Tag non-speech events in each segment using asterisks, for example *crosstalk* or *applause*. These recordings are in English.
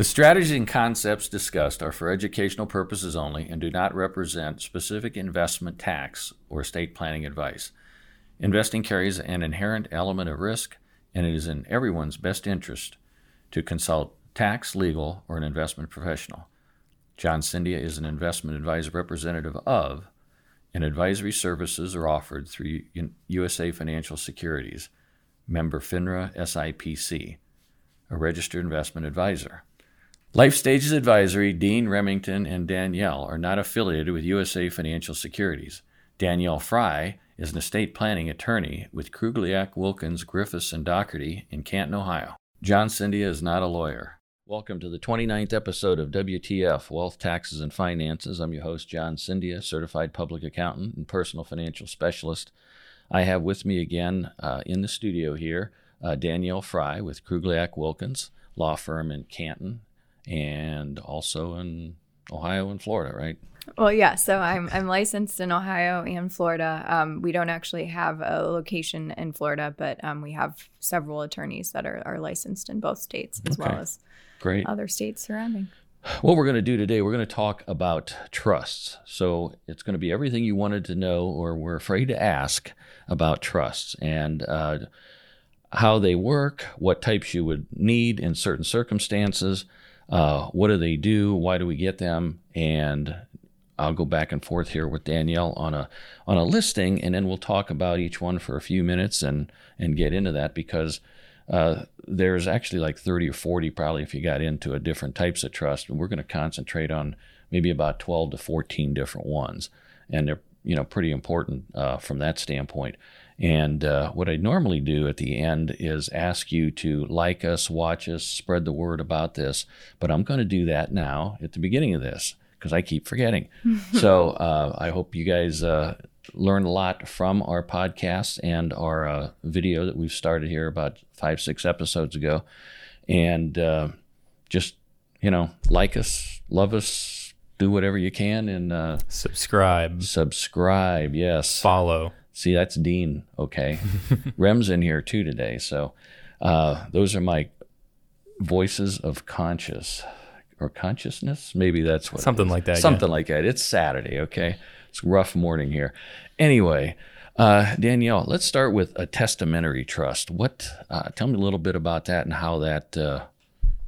The strategies and concepts discussed are for educational purposes only and do not represent specific investment tax or estate planning advice. Investing carries an inherent element of risk, and it is in everyone's best interest to consult tax, legal, or an investment professional. John Cindia is an investment advisor representative of, and advisory services are offered through USA Financial Securities, member FINRA SIPC, a registered investment advisor. Life Stages Advisory, Dean Remington, and Danielle are not affiliated with USA Financial Securities. Danielle Fry is an estate planning attorney with Krugliak, Wilkins, Griffiths, and Dougherty in Canton, Ohio. John Cindia is not a lawyer. Welcome to the 29th episode of WTF Wealth, Taxes, and Finances. I'm your host, John Cindia, certified public accountant and personal financial specialist. I have with me again uh, in the studio here uh, Danielle Fry with Krugliak Wilkins, law firm in Canton and also in Ohio and Florida, right? Well, yeah. So I'm I'm licensed in Ohio and Florida. Um, we don't actually have a location in Florida, but um, we have several attorneys that are, are licensed in both states as okay. well as Great. other states surrounding. What we're going to do today, we're going to talk about trusts. So it's going to be everything you wanted to know or were afraid to ask about trusts and uh, how they work, what types you would need in certain circumstances, uh, what do they do, why do we get them, and I'll go back and forth here with Danielle on a on a listing, and then we'll talk about each one for a few minutes and and get into that because uh, there's actually like 30 or 40 probably if you got into a different types of trust and we're going to concentrate on maybe about 12 to 14 different ones. And they're you know pretty important uh, from that standpoint and uh, what i normally do at the end is ask you to like us watch us spread the word about this but i'm going to do that now at the beginning of this because i keep forgetting *laughs* so uh, i hope you guys uh, learn a lot from our podcast and our uh, video that we've started here about five, six episodes ago. And uh, just, you know, like us, love us, do whatever you can, and uh, subscribe. Subscribe, yes. Follow. See, that's Dean. Okay. *laughs* Rem's in here too today. So uh, those are my voices of conscious or consciousness. Maybe that's what something like that. Something yeah. like that. It's Saturday. Okay. It's a rough morning here. Anyway, uh, Danielle, let's start with a testamentary trust. What? Uh, tell me a little bit about that and how that uh,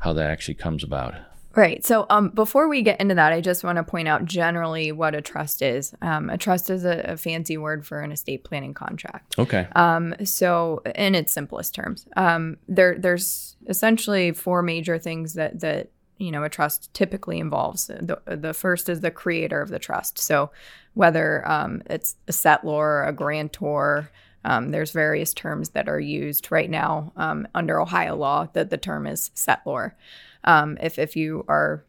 how that actually comes about. Right. So, um, before we get into that, I just want to point out generally what a trust is. Um, a trust is a, a, fancy word for an estate planning contract. Okay. Um, so, in its simplest terms, um, there there's essentially four major things that that you know a trust typically involves. The the first is the creator of the trust. So, whether um, it's a settlor, a grantor. Um, there's various terms that are used right now um, under Ohio law that the term is settlor. Um, if, if you are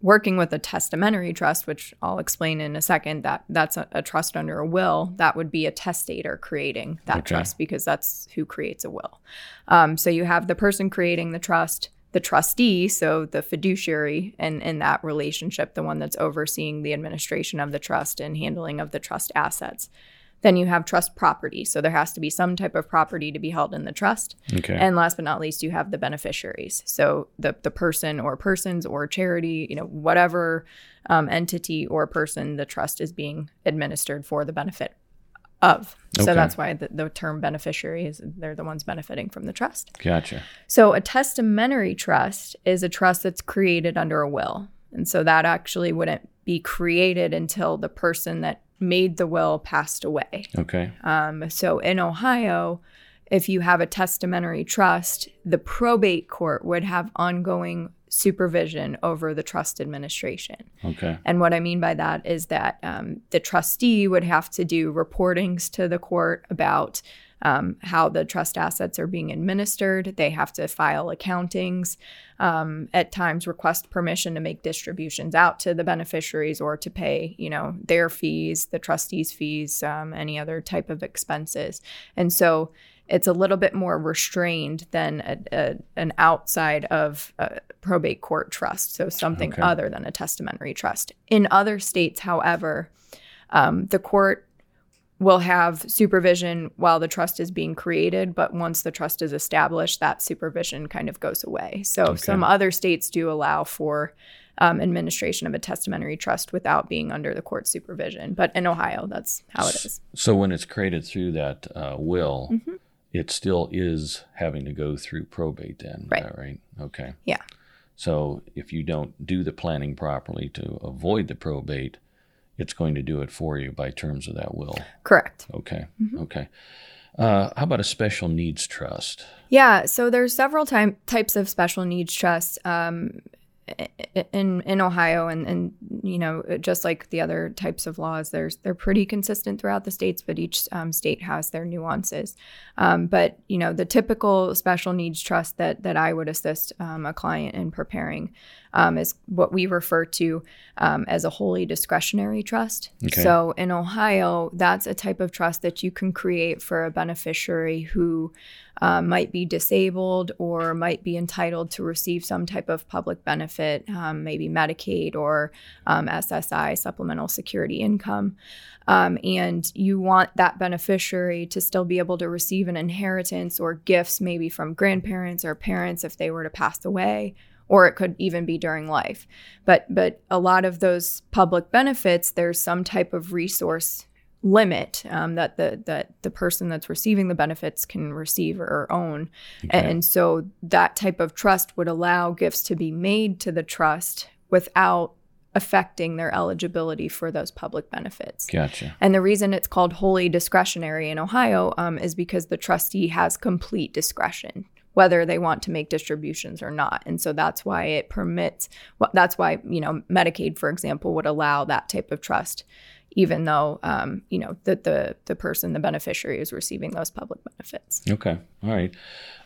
working with a testamentary trust, which I'll explain in a second, that that's a, a trust under a will, that would be a testator creating that okay. trust because that's who creates a will. Um, so you have the person creating the trust, the trustee, so the fiduciary and in that relationship, the one that's overseeing the administration of the trust and handling of the trust assets. Then you have trust property. So there has to be some type of property to be held in the trust. Okay. And last but not least, you have the beneficiaries. So the, the person or persons or charity, you know, whatever um, entity or person the trust is being administered for the benefit of. So okay. that's why the, the, term beneficiary is they're the ones benefiting from the trust. Gotcha. So a testamentary trust is a trust that's created under a will. And so that actually wouldn't be created until the person that made the will passed away. Okay. Um, so in Ohio, if you have a testamentary trust, the probate court would have ongoing supervision over the trust administration. Okay. And what I mean by that is that um, the trustee would have to do reportings to the court about um, how the trust assets are being administered. They have to file accountings, um, at times request permission to make distributions out to the beneficiaries or to pay, you know, their fees, the trustees' fees, um, any other type of expenses. And so it's a little bit more restrained than a, a, an outside of a probate court trust, so something okay. other than a testamentary trust. In other states, however, um, the court will have supervision while the trust is being created, but once the trust is established, that supervision kind of goes away. So Okay. some other states do allow for um, administration of a testamentary trust without being under the court supervision, but in Ohio, that's how it is. So when it's created through that uh, will, Mm-hmm. it still is having to go through probate then, Right. right? Okay. Yeah. So if you don't do the planning properly to avoid the probate, it's going to do it for you by terms of that will. Correct. Okay. Mm-hmm. Okay. Uh, how about a special needs trust? Yeah, so there's several time, types of special needs trusts um, in in Ohio, and and you know just like the other types of laws, there's they're pretty consistent throughout the states, but each um, state has their nuances. Um, but you know the typical special needs trust that that I would assist um, a client in preparing um, is what we refer to um, as a wholly discretionary trust. Okay. So in Ohio, that's a type of trust that you can create for a beneficiary who um, might be disabled or might be entitled to receive some type of public benefit, um, maybe Medicaid or um, SSI, supplemental security income. Um, and you want that beneficiary to still be able to receive an inheritance or gifts, maybe from grandparents or parents if they were to pass away, or it could even be during life. But but a lot of those public benefits, there's some type of resource limit um, that the that the person that's receiving the benefits can receive or own, Okay. and so that type of trust would allow gifts to be made to the trust without affecting their eligibility for those public benefits. Gotcha. And the reason it's called wholly discretionary in Ohio um, is because the trustee has complete discretion whether they want to make distributions or not. And so that's why it permits, that's why, you know, Medicaid, for example, would allow that type of trust, even though, um, you know, that the, the person, the beneficiary is receiving those public benefits. Okay. All right.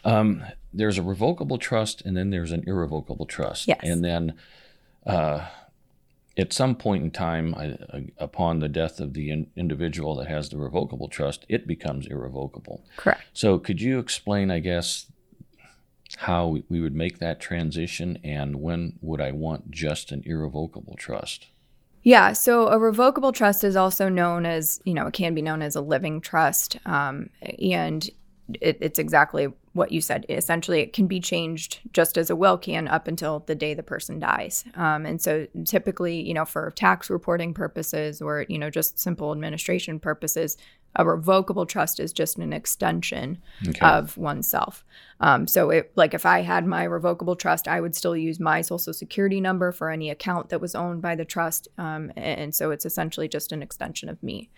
Um, there's a revocable trust and then there's an irrevocable trust. Yes. And then uh, at some point in time, I, I, upon the death of the in, individual that has the revocable trust, it becomes irrevocable. Correct. So could you explain, I guess, how we- would make that transition and when would I want just an irrevocable trust? Yeah, so a revocable trust is also known as, you know, it can be known as a living trust. Um, and it, it's exactly what you said. Essentially, it can be changed just as a will can up until the day the person dies. Um, and so typically, you know, for tax reporting purposes or, you know, just simple administration purposes, a revocable trust is just an extension Okay. of oneself. Um, so, it, like if I had my revocable trust, I would still use my social security number for any account that was owned by the trust. Um, and, and so it's essentially just an extension of me.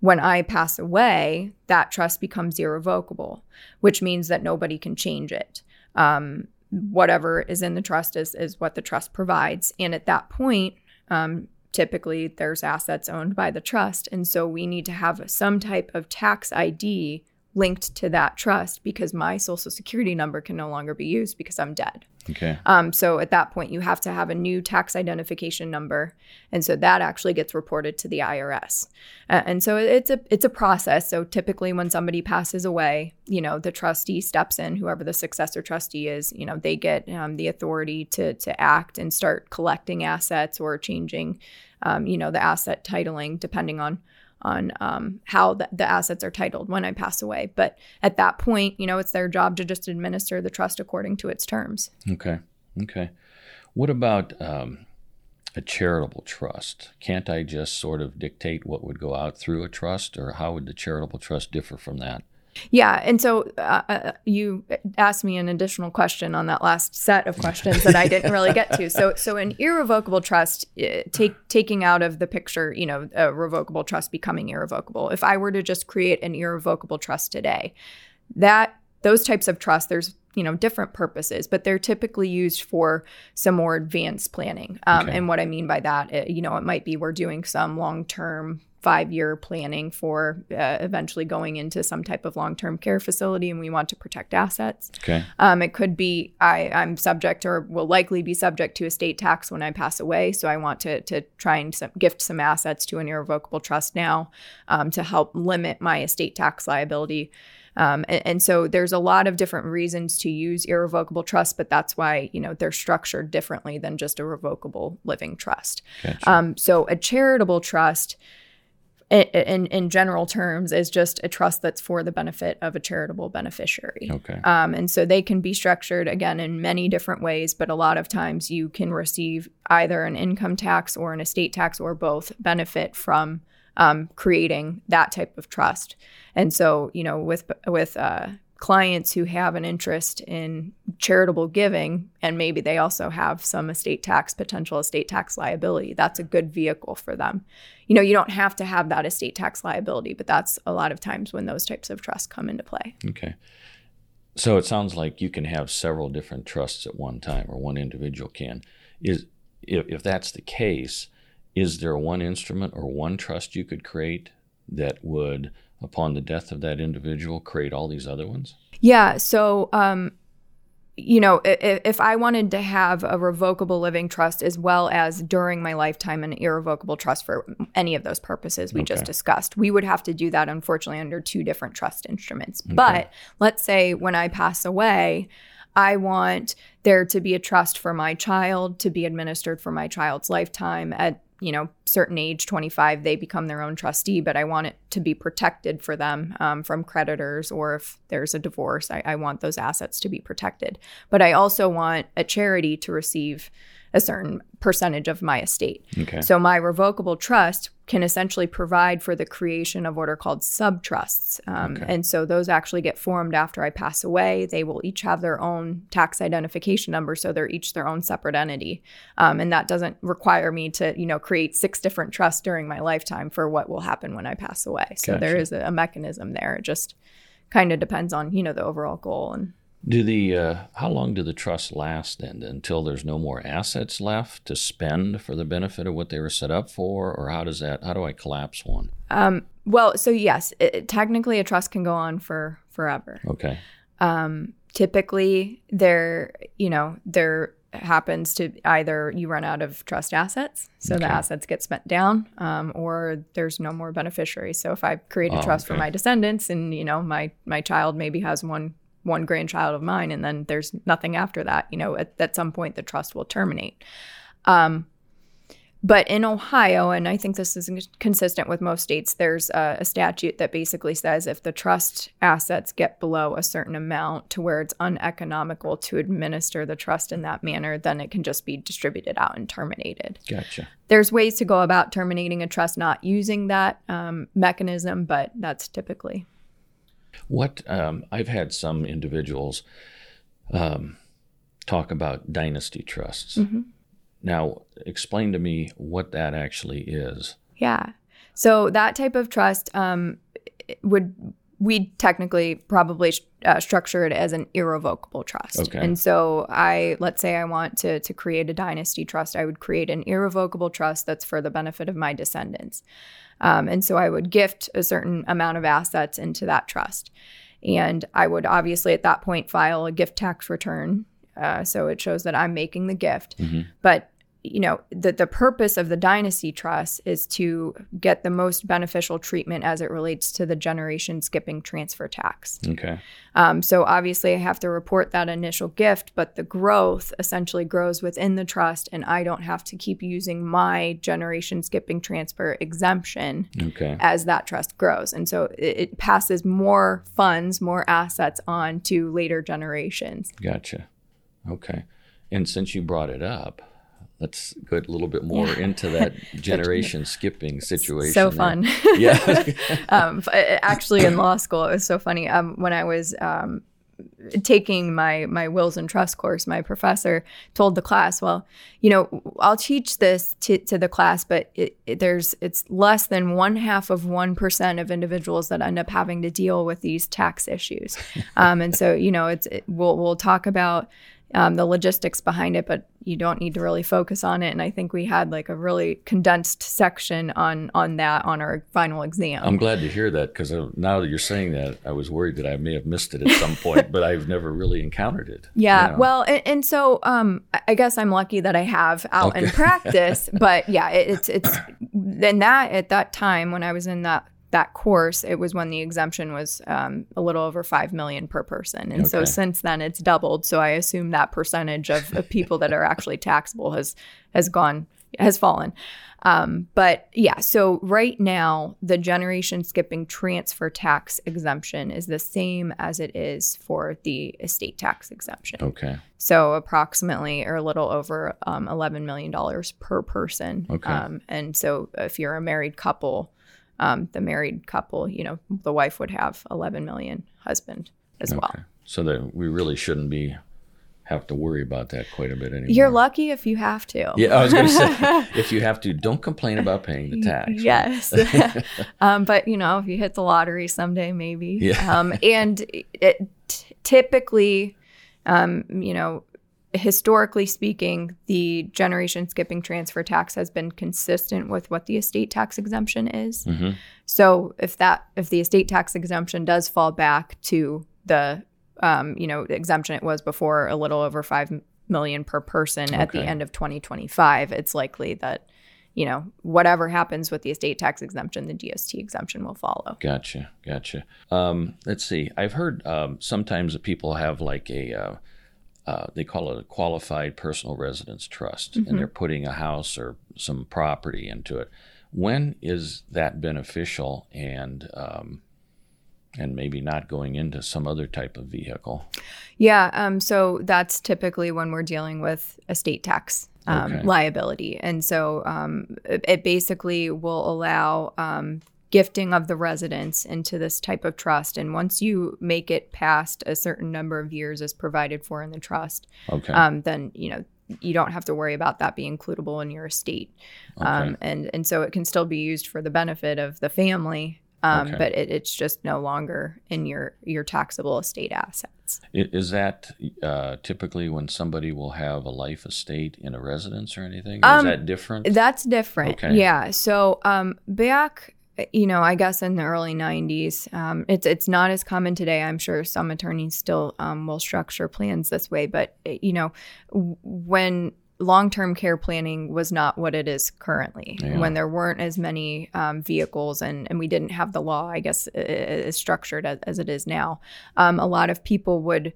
When I pass away, that trust becomes irrevocable, which means that nobody can change it. Um, whatever is in the trust is, is what the trust provides. And at that point, um, typically there's assets owned by the trust. And so we need to have some type of tax ID linked to that trust because my social security number can no longer be used because I'm dead. Okay. Um, so at that point, you have to have a new tax identification number, and so that actually gets reported to the IRS. Uh, and so it's a it's a process. So typically, when somebody passes away, you know, the trustee steps in, whoever the successor trustee is. You know, they get um, the authority to to act and start collecting assets or changing, um, you know, the asset titling depending on on um, how the, the assets are titled when I pass away. But at that point, you know, it's their job to just administer the trust according to its terms. Okay. Okay. What about um, a charitable trust? Can't I just sort of dictate what would go out through a trust, or how would the charitable trust differ from that? Yeah, and so uh, uh, you asked me an additional question on that last set of questions that I didn't really get to. So, so an irrevocable trust, uh, take taking out of the picture, you know, a revocable trust becoming irrevocable. If I were to just create an irrevocable trust today, that those types of trusts, there's you know different purposes, but they're typically used for some more advanced planning. Um, Okay. And what I mean by that, uh, you know, it might be we're doing some long term five year planning for uh, eventually going into some type of long term care facility and we want to protect assets. Okay. Um, it could be I, I'm subject or will likely be subject to estate tax when I pass away. So I want to, to try and some, gift some assets to an irrevocable trust now um, to help limit my estate tax liability. Um, and, and so there's a lot of different reasons to use irrevocable trust, but that's why you know they're structured differently than just a revocable living trust. Gotcha. Um, so a charitable trust, in, in general terms is just a trust that's for the benefit of a charitable beneficiary. Okay. Um, and so they can be structured again in many different ways, but a lot of times you can receive either an income tax or an estate tax or both benefit from um, creating that type of trust. And so, you know, with with uh, clients who have an interest in charitable giving and maybe they also have some estate tax potential estate tax liability that's a good vehicle for them. You know you don't have to have that estate tax liability but that's a lot of times when those types of trusts come into play. Okay. So it sounds like you can have several different trusts at one time or one individual can. Is if, if that's the case is there one instrument or one trust you could create that would upon the death of that individual create all these other ones? Yeah. So, um, you know, if, if, I wanted to have a revocable living trust as well as during my lifetime an irrevocable trust for any of those purposes we okay. just discussed, we would have to do that, unfortunately, under two different trust instruments. Okay. But let's say when I pass away, I want there to be a trust for my child to be administered for my child's lifetime at you know, certain age, 25, they become their own trustee, but I want it to be protected for them um, from creditors or if there's a divorce, I, I want those assets to be protected. But I also want a charity to receive a certain percentage of my estate. Okay. So my revocable trust can essentially provide for the creation of what are called subtrusts. Um, okay. And so those actually get formed after I pass away. They will each have their own tax identification number, so they're each their own separate entity. Um, and that doesn't require me to, you know, create six different trusts during my lifetime for what will happen when I pass away. So gotcha. there is a, a mechanism there. It just kind of depends on, you know, the overall goal and do the uh, how long do the trusts last then? Until there's no more assets left to spend for the benefit of what they were set up for, or how does that? How do I collapse one? Um, well, so yes, it, technically a trust can go on for forever. Okay. Um, typically, there, you know, there happens to either you run out of trust assets, so okay. the assets get spent down, um, or there's no more beneficiaries. So if I create a oh, trust okay. for my descendants, and you know my my child maybe has one one grandchild of mine and then there's nothing after that you know at, at some point the trust will terminate. Um, but in ohio and i think this is consistent with most states there's a, a, statute that basically says if the trust assets get below a certain amount to where it's uneconomical to administer the trust in that manner then it can just be distributed out and terminated. Gotcha. There's ways to go about terminating a trust not using that um, mechanism but that's typically what um, I've had some individuals um, talk about dynasty trusts. Mm-hmm. Now, explain to me what that actually is. Yeah. So that type of trust um, would we technically probably uh, structure it as an irrevocable trust. Okay. And so I let's say I want to to create a dynasty trust, I would create an irrevocable trust that's for the benefit of my descendants. Um, and so I would gift a certain amount of assets into that trust. And I would obviously at that point file a gift tax return. Uh, so it shows that I'm making the gift. Mm-hmm. But you know the the purpose of the dynasty trust is to get the most beneficial treatment as it relates to the generation skipping transfer tax. Okay. Um, so obviously, I have to report that initial gift, but the growth essentially grows within the trust, and I don't have to keep using my generation skipping transfer exemption okay. as that trust grows, and so it, it passes more funds, more assets on to later generations. Gotcha. Okay. And since you brought it up, let's go a little bit more yeah. into that *laughs* generation skipping situation. So fun. *laughs* yeah. *laughs* um, actually, in law school, it was so funny. Um, when I was um, taking my my wills and trust course, my professor told the class, "Well, you know, I'll teach this to, to the class, but it, it, there's it's less than one half of one percent of individuals that end up having to deal with these tax issues." Um, and so, you know, it's it, we'll we'll talk about um, the logistics behind it, but you don't need to really focus on it. And I think we had like a really condensed section on on that on our final exam. I'm glad to hear that because now that you're saying that, I was worried that I may have missed it at some point, but I've never really encountered it. Yeah, you know? well, and, and, so um, I guess I'm lucky that I have out okay. in *laughs* practice. but yeah, it, it's it's then that at that time when I was in that that course, it was when the exemption was um, a little over five million per person, and okay. so since then it's doubled. So I assume that percentage of, of people that are actually taxable has has gone has fallen. Um, but yeah, so right now, the generation skipping transfer tax exemption is the same as it is for the estate tax exemption. Okay. So approximately or a little over um, $11 million per person. Okay. Um, and so if you're a married couple, um, the married couple, you know, the wife would have 11 million, husband as well. So that we really shouldn't be have to worry about that quite a bit anymore. You're lucky if you have to. Yeah, I was going to say, *laughs* if you have to, don't complain about paying the tax. Yes. *laughs* *laughs* um, but, you know, if you hit the lottery someday, maybe. Yeah. Um, and it, t- typically, um, you know, historically speaking, the generation skipping transfer tax has been consistent with what the estate tax exemption is. Mhm. So if that if the estate tax exemption does fall back to the um, you know exemption it was before, a little over five million per person at the end of 2025, it's likely that you know whatever happens with the estate tax exemption, the GST exemption will follow. Gotcha, gotcha. Um, let's see. I've heard um, sometimes that people have like a, uh, uh, they call it a qualified personal residence trust, and they're putting a house or some property into it. When is that beneficial, and um, and maybe not going into some other type of vehicle? Yeah, um, so that's typically when we're dealing with estate tax um, Okay. liability. And so um, it, it basically will allow um, gifting of the residence into this type of trust. And once you make it past a certain number of years as provided for in the trust, Okay. um, then, you know, you don't have to worry about that being includable in your estate. Um, and, and so it can still be used for the benefit of the family. Um, Okay. But it, it's just no longer in your your taxable estate assets. Is that uh, typically when somebody will have a life estate in a residence or anything? Or Um, is that different? That's different. Okay. Yeah. So um, back, you know, I guess in the early '90s, um, it's it's not as common today. I'm sure some attorneys still um, will structure plans this way, but uh, you know, when long-term care planning was not what it is currently Yeah. when there weren't as many um, vehicles and, and we didn't have the law i guess as structured as, as it is now um, a lot of people would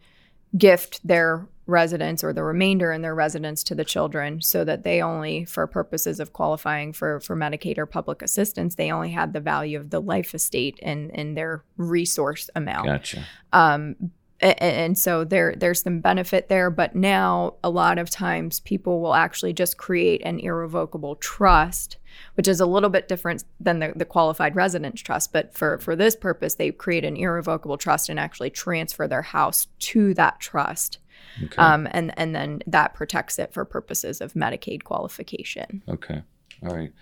gift their residence or the remainder in their residence to the children so that they only for purposes of qualifying for for medicaid or public assistance they only had the value of the life estate and in their resource amount gotcha. um a- a- and so there there's some benefit there but now a lot of times people will actually just create an irrevocable trust which is a little bit different than the, the qualified residence trust but for for this purpose they create an irrevocable trust and actually transfer their house to that trust Okay. um, and and then that protects it for purposes of medicaid qualification Okay. All right.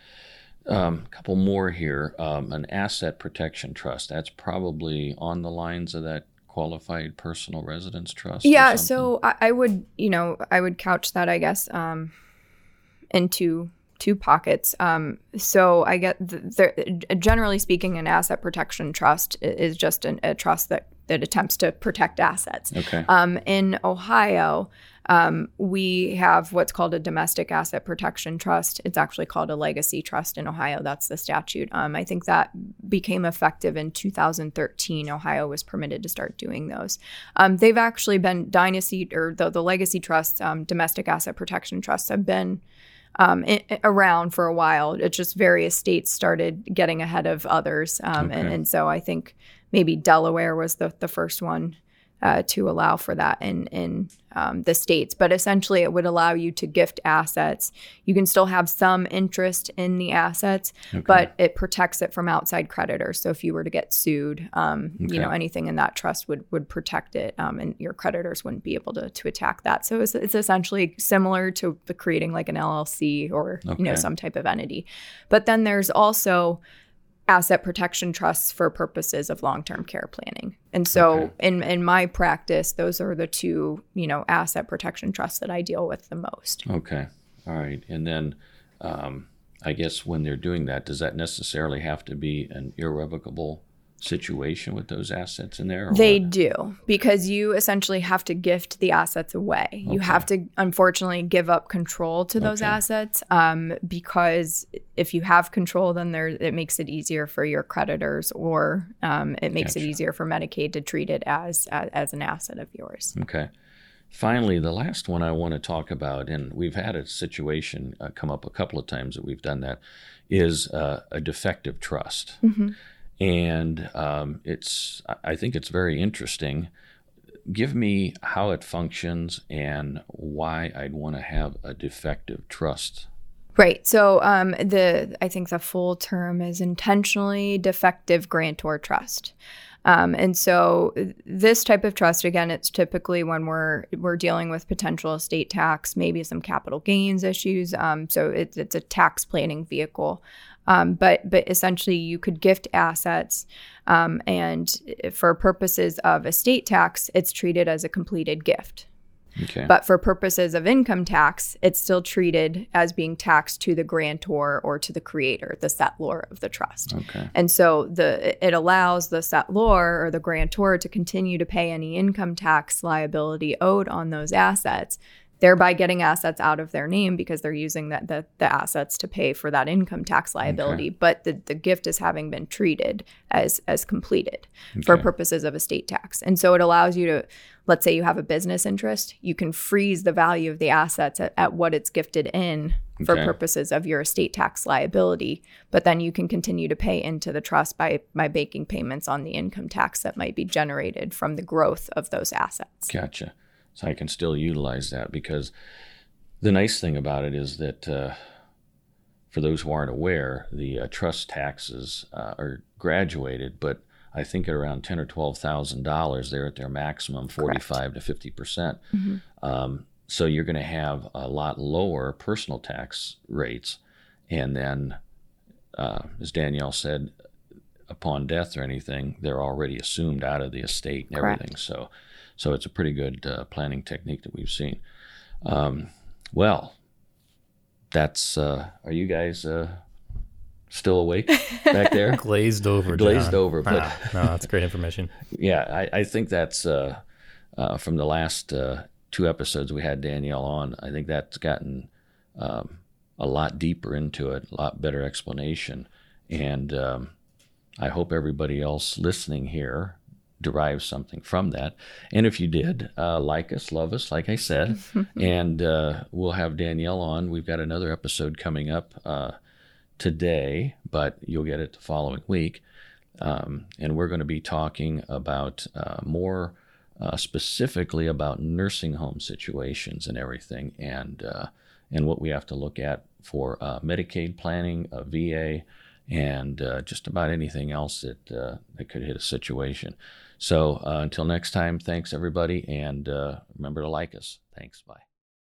Um, a couple more here. Um, an asset protection trust. That's probably on the lines of that qualified personal residence trust. yeah so I, I would you know i would couch that i guess um into two pockets um so i get the, the, generally speaking an asset protection trust is just an, a trust that that attempts to protect assets Okay. um, in Ohio, um, we have what's called a domestic asset protection trust. It's actually called a legacy trust in Ohio. That's the statute. Um, I think that became effective in 2013. Ohio was permitted to start doing those. Um, they've actually been dynasty or the, the legacy trusts, um, domestic asset protection trusts have been um, i- i- around for a while. It's just various states started getting ahead of others, um, and, and so I think maybe Delaware was the the first one uh, to allow for that in in um, the states. But essentially, it would allow you to gift assets. You can still have some interest in the assets, but it protects it from outside creditors. So if you were to get sued, um, you know anything in that trust would would protect it, um, and your creditors wouldn't be able to to attack that. So it's, it's essentially similar to the creating like an LLC or you know some type of entity. But then there's also asset protection trusts for purposes of long-term care planning. And so Okay. in in my practice those are the two, you know, asset protection trusts that I deal with the most. Okay. All right. And then um, I guess when they're doing that, does that necessarily have to be an irrevocable situation with those assets in there? or They what? do because you essentially have to gift the assets away. You have to unfortunately give up control to those Okay. assets um, because if you have control, then there it makes it easier for your creditors, or um, it makes it easier for Medicaid to treat it as as, as an asset of yours. Okay. Finally, the last one I want to talk about, and we've had a situation uh, come up a couple of times that we've done that, is uh, a defective trust. Mm-hmm. And um, it's, I think it's very interesting. Give me how it functions and why I'd want to have a defective trust. Right. So um, the I think the full term is intentionally defective grantor trust. Um, and so this type of trust, again, it's typically when we're we're dealing with potential estate tax, maybe some capital gains issues. Um, so it's it's a tax planning vehicle. Um, but but essentially, you could gift assets, um, and for purposes of estate tax, it's treated as a completed gift. Okay. But for purposes of income tax, it's still treated as being taxed to the grantor or to the creator, the settlor of the trust. Okay. And so the it allows the settlor or the grantor to continue to pay any income tax liability owed on those assets, thereby getting assets out of their name because they're using that the, the assets to pay for that income tax liability. Okay. But the, the gift is having been treated as as completed for purposes of estate tax. And so it allows you to let's say you have a business interest, you can freeze the value of the assets at, at what it's gifted in for Okay. purposes of your estate tax liability. But then you can continue to pay into the trust by by making payments on the income tax that might be generated from the growth of those assets. Gotcha. So I can still utilize that because the nice thing about it is that uh, for those who aren't aware, the uh, trust taxes uh, are graduated, but I think at around ten or twelve thousand dollars, they're at their maximum, forty-five to fifty percent. Mhm. Um, so you're going to have a lot lower personal tax rates, and then, uh, as Danielle said, upon death or anything, they're already assumed out of the estate and Correct. everything. So, so it's a pretty good uh, planning technique that we've seen. Um, well, that's. Uh, are you guys uh, still awake back there? *laughs* Glazed over. Glazed John. over, but- Ah, no, that's great information. *laughs* yeah, I, I think that's uh, uh, from the last uh, two episodes we had Danielle on. I think that's gotten um, a lot deeper into it, a lot better explanation, and um, I hope everybody else listening here derives something from that. And if you did, uh, like us, love us, like I said, *laughs* and uh, we'll have Danielle on. We've got another episode coming up uh, today, but you'll get it the following week. Um, and we're going to be talking about uh, more uh, specifically about nursing home situations and everything, and uh, and what we have to look at for uh, Medicaid planning, a VA, and uh, just about anything else that uh, that could hit a situation. So uh, until next time, thanks everybody, and uh, remember to like us. Thanks. Bye.